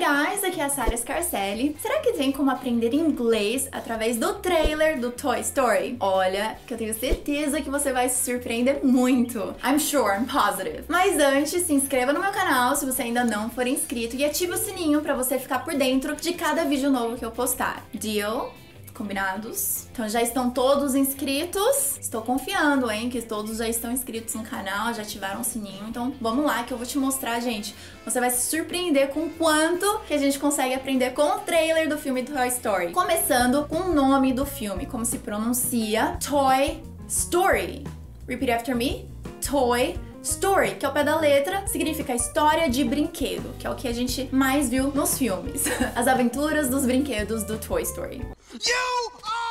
guys, aqui é a Sarah Scarcelli. Será que tem como aprender inglês através do trailer do Toy Story? Olha, que eu tenho certeza que você vai se surpreender muito. I'm sure, I'm positive. Mas antes, se inscreva no meu canal se você ainda não for inscrito e ative o sininho para você ficar por dentro de cada vídeo novo que eu postar. Deal? Combinados? Então já estão todos inscritos. Estou confiando, hein, que todos já estão inscritos no canal, já ativaram o sininho. Então vamos lá que eu vou te mostrar, gente. Você vai se surpreender com o quanto que a gente consegue aprender com o trailer do filme Toy Story. Começando com o nome do filme, como se pronuncia Toy Story. Repeat after me. Toy Story, que ao pé da letra significa história de brinquedo, que é o que a gente mais viu nos filmes. As aventuras dos brinquedos do Toy Story. You are!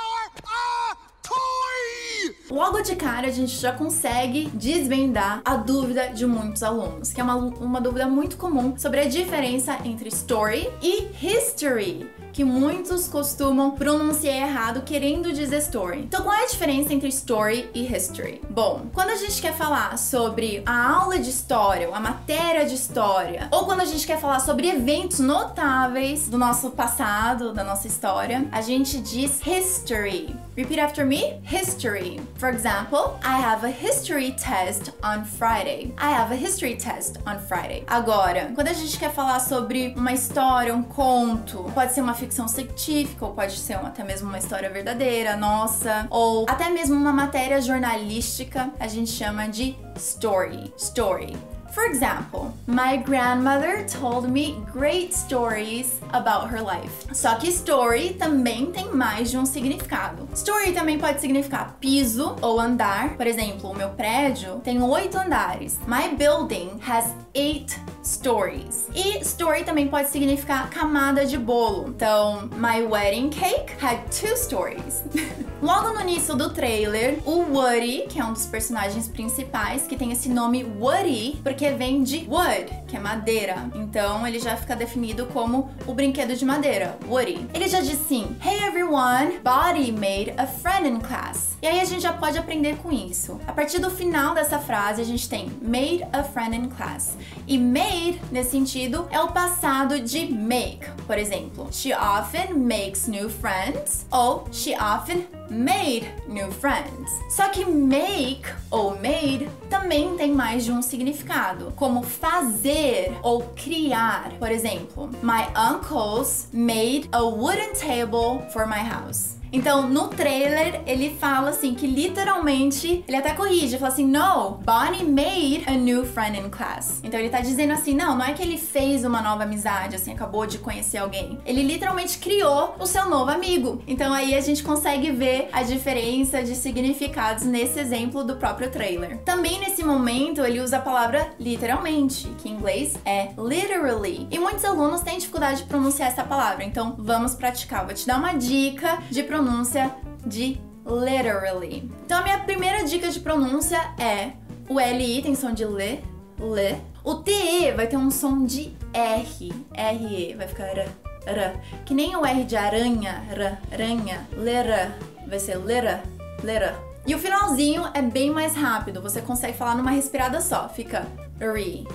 Logo de cara, a gente já consegue desvendar a dúvida de muitos alunos, que é uma, uma dúvida muito comum sobre a diferença entre story e history que muitos costumam pronunciar errado querendo dizer story. Então, qual é a diferença entre story e history? Bom, quando a gente quer falar sobre a aula de história, a matéria de história, ou quando a gente quer falar sobre eventos notáveis do nosso passado, da nossa história, a gente diz history. Repeat after me. History. For example, I have a history test on Friday. I have a history test on Friday. Agora, quando a gente quer falar sobre uma história, um conto, pode ser uma ficção científica, ou pode ser até mesmo uma história verdadeira, nossa, ou até mesmo uma matéria jornalística, a gente chama de story. Story. For example, my grandmother told me great stories about her life. Só que story também tem mais de um significado. Story também pode significar piso ou andar. Por exemplo, o meu prédio tem oito andares. My building has eight stories. E story também pode significar camada de bolo. Então, my wedding cake had two stories. Logo no início do trailer, o Woody, que é um dos personagens principais, que tem esse nome Woody, porque vem de wood, que é madeira. Então ele já fica definido como o brinquedo de madeira, Woody. Ele já diz sim: Hey everyone, Buddy made a friend in class. E aí a gente já pode aprender com isso. A partir do final dessa frase, a gente tem made a friend in class. E made, nesse sentido, é o passado de make. Por exemplo, she often makes new friends ou she often made new friends. Só que make ou made também tem mais de um significado, como fazer ou criar. Por exemplo, my uncles made a wooden table for my house. Então, no trailer, ele fala assim que literalmente, ele até corrige, fala assim: "No, Bonnie made a new friend in class". Então ele tá dizendo assim: "Não, não é que ele fez uma nova amizade, assim, acabou de conhecer alguém. Ele literalmente criou o seu novo amigo". Então aí a gente consegue ver a diferença de significados nesse exemplo do próprio trailer. Também nesse momento, ele usa a palavra literalmente, que em inglês é literally. E muitos alunos têm dificuldade de pronunciar essa palavra, então vamos praticar. Vou te dar uma dica de pronúncia pronúncia de literally. Então a minha primeira dica de pronúncia é o LI tem som de le, le. O TE vai ter um som de R, RE, vai ficar r, r. Que nem o R de aranha, r, aranha, lera, vai ser lera, lera. E o finalzinho é bem mais rápido, você consegue falar numa respirada só, fica ri,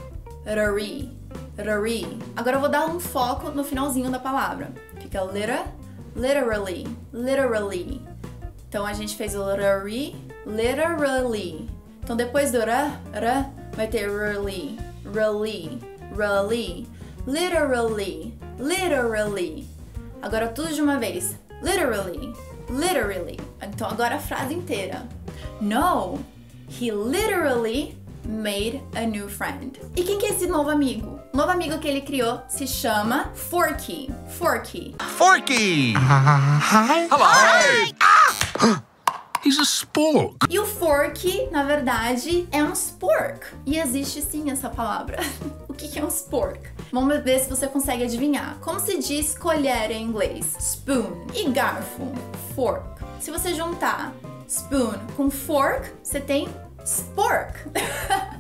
ri, ri. Agora eu vou dar um foco no finalzinho da palavra. Fica lera, literally, literally. Então a gente fez o literally, literally. Então depois do ra, ra, vai ter really, really, really, literally, literally. Agora tudo de uma vez. Literally, literally. Então agora a frase inteira. No, he literally made a new friend. E quem que é esse novo amigo? O novo amigo que ele criou se chama Forky. Forky. Forky! Hi. Hello. Hi. Ah! He's a spork. E o fork, na verdade, é um spork. E existe sim essa palavra. o que é um spork? Vamos ver se você consegue adivinhar. Como se diz colher em inglês? Spoon. E garfo? Fork. Se você juntar spoon com fork, você tem spork.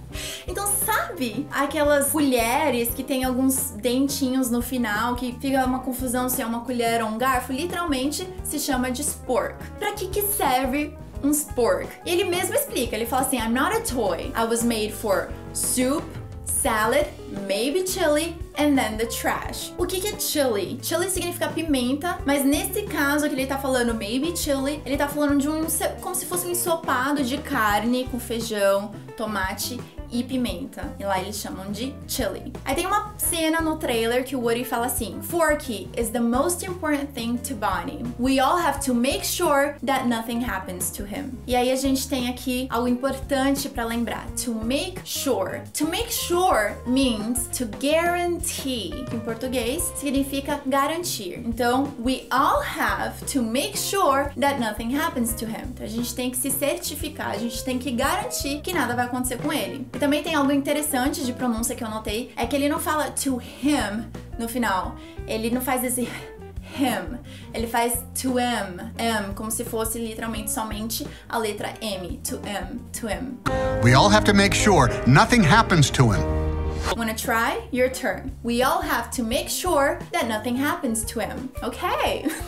então, sabe aquelas colheres que tem alguns dentinhos no final que fica uma confusão se é uma colher ou um garfo? Literalmente se chama de spork. Para que que serve um spork? Ele mesmo explica, ele fala assim: I'm not a toy. I was made for soup, salad, maybe chili and then the trash. O que, que é chili? Chili significa pimenta, mas nesse caso que ele tá falando baby chili, ele tá falando de um como se fosse um ensopado de carne com feijão, tomate e pimenta. E lá eles chamam de chili. Aí tem uma cena no trailer que o Woody fala assim: Forky is the most important thing to Bonnie. We all have to make sure that nothing happens to him. E aí a gente tem aqui algo importante para lembrar: to make sure. To make sure means to guarantee. Em português significa garantir. Então, we all have to make sure that nothing happens to him. Então a gente tem que se certificar, a gente tem que garantir que nada vai acontecer com ele. Então, também tem algo interessante de pronúncia que eu notei, é que ele não fala to him no final. Ele não faz esse him. Ele faz to him, m, como se fosse literalmente somente a letra M, to him, to him. We all have to make sure nothing happens to him. Wanna try? Your turn. We all have to make sure that nothing happens to him. Ok.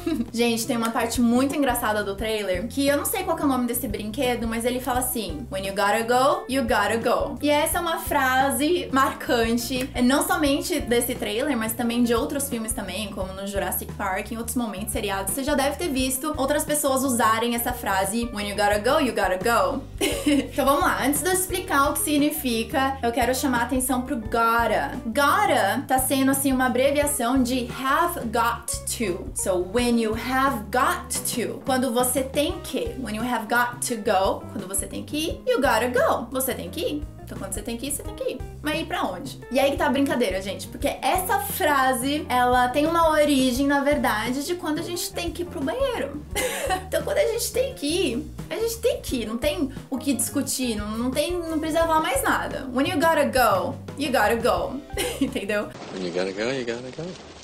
Gente, tem uma parte muito engraçada do trailer que eu não sei qual é o nome desse brinquedo, mas ele fala assim: When you gotta go, you gotta go. E essa é uma frase marcante, não somente desse trailer, mas também de outros filmes também, como no Jurassic Park, em outros momentos seriados. Você já deve ter visto outras pessoas usarem essa frase: When you gotta go, you gotta go. então vamos lá. Antes de eu explicar o que significa, eu quero chamar a atenção pro gotta. Gotta tá sendo assim uma abreviação de have got to. So when you have got to, quando você tem que. When you have got to go, quando você tem que ir, you gotta go. Você tem que ir. Então quando você tem que ir, você tem que ir. Mas ir pra onde? E aí que tá a brincadeira, gente. Porque essa frase, ela tem uma origem, na verdade, de quando a gente tem que ir pro banheiro. então quando a gente tem que ir, a gente tem que ir. Não tem o que discutir, não, não tem, não precisa falar mais nada. When you gotta go, you gotta go. Entendeu? When you gotta go, you gotta go.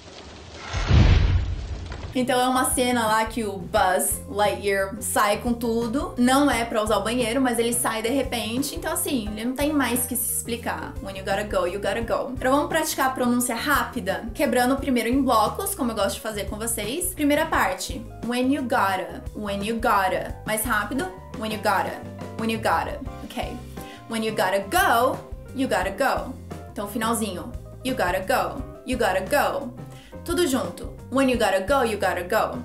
Então é uma cena lá que o Buzz Lightyear sai com tudo. Não é para usar o banheiro, mas ele sai de repente. Então, assim, ele não tem mais que se explicar. When you gotta go, you gotta go. Então vamos praticar a pronúncia rápida, quebrando primeiro em blocos, como eu gosto de fazer com vocês. Primeira parte: When you gotta, when you gotta. Mais rápido: When you gotta, when you gotta. Ok. When you gotta go, you gotta go. Então, finalzinho: You gotta go, you gotta go. Tudo junto. When you gotta go, you gotta go.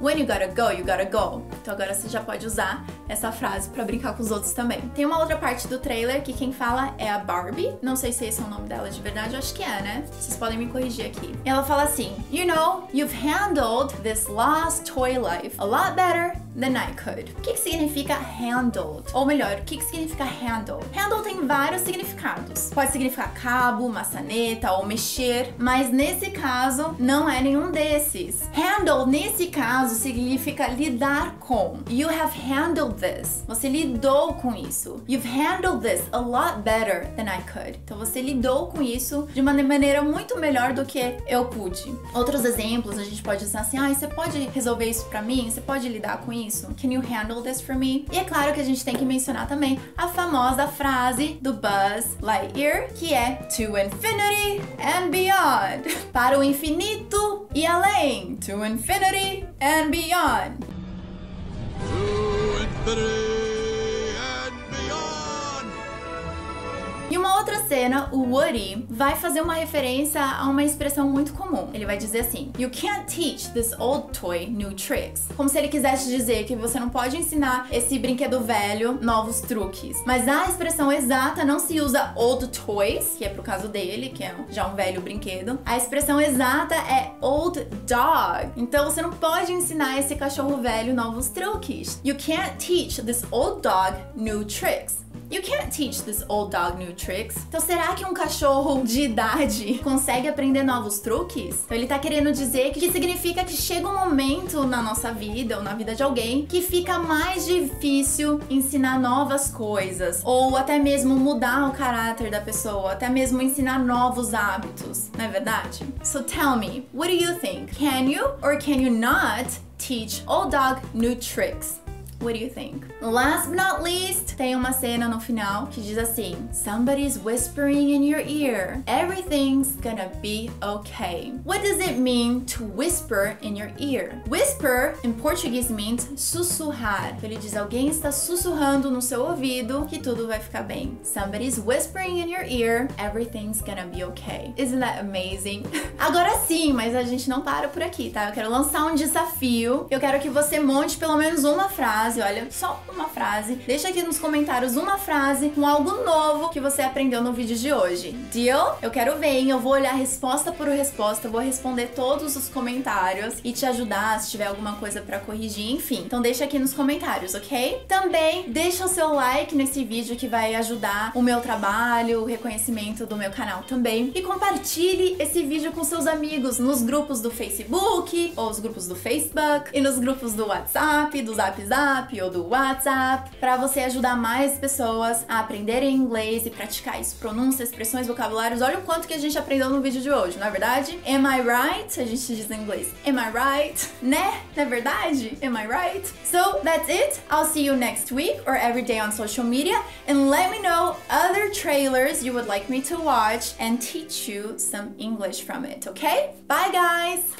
When you gotta go, you gotta go. Então agora você já pode usar essa frase para brincar com os outros também. Tem uma outra parte do trailer que quem fala é a Barbie. Não sei se esse é o nome dela de verdade, eu acho que é, né? Vocês podem me corrigir aqui. Ela fala assim: You know, you've handled this lost toy life a lot better than I could. O que, que significa handled? Ou melhor, o que, que significa handle? Handle tem vários significados. Pode significar cabo, maçaneta ou mexer, mas nesse caso não é nenhum desses. Handle, nesse caso, caso significa lidar com. You have handled this. Você lidou com isso. You've handled this a lot better than I could. Então você lidou com isso de uma maneira muito melhor do que eu pude. Outros exemplos a gente pode dizer assim: "Ah, você pode resolver isso para mim? Você pode lidar com isso? Can you handle this for me?" E é claro que a gente tem que mencionar também a famosa frase do Buzz Lightyear, que é to infinity and beyond. Para o infinito e além. To infinity and and beyond. To cena, o Woody vai fazer uma referência a uma expressão muito comum. Ele vai dizer assim: You can't teach this old toy new tricks. Como se ele quisesse dizer que você não pode ensinar esse brinquedo velho novos truques. Mas a expressão exata não se usa old toys, que é pro caso dele, que é já um velho brinquedo. A expressão exata é old dog. Então você não pode ensinar esse cachorro velho novos truques. You can't teach this old dog new tricks. You can't teach this old dog new tricks. Então, será que um cachorro de idade consegue aprender novos truques? Então, ele tá querendo dizer que significa que chega um momento na nossa vida ou na vida de alguém que fica mais difícil ensinar novas coisas ou até mesmo mudar o caráter da pessoa, até mesmo ensinar novos hábitos, não é verdade? So tell me, what do you think? Can you or can you not teach old dog new tricks? What do you think? Last but not least, tem uma cena no final que diz assim: Somebody's whispering in your ear. Everything's gonna be okay. What does it mean to whisper in your ear? Whisper in Portuguese means sussurrar. Ele diz alguém está sussurrando no seu ouvido que tudo vai ficar bem. Somebody's whispering in your ear. Everything's gonna be okay. Isn't that amazing? Agora sim, mas a gente não para por aqui, tá? Eu quero lançar um desafio. Eu quero que você monte pelo menos uma frase, olha, só uma frase. Deixa aqui nos comentários uma frase com algo novo que você aprendeu no vídeo de hoje. Deal? Eu quero ver, hein? Eu vou olhar resposta por resposta, vou responder todos os comentários e te ajudar se tiver alguma coisa para corrigir, enfim. Então deixa aqui nos comentários, ok? Também deixa o seu like nesse vídeo que vai ajudar o meu trabalho, o reconhecimento do meu canal também. E compartilhe esse vídeo com seus amigos nos grupos do Facebook, ou os grupos do Facebook, e nos grupos do WhatsApp, do Zap Zap ou do WhatsApp, para você ajudar mais pessoas a aprenderem inglês e praticar isso, pronúncia, expressões, vocabulários. Olha o quanto que a gente aprendeu no vídeo de hoje, não é verdade? Am I right? A gente diz em inglês. Am I right? Né? Não é verdade? Am I right? So that's it. I'll see you next week or every day on social media and let me know other trailers you would like me to watch and teach you some English from it, okay? Bye guys!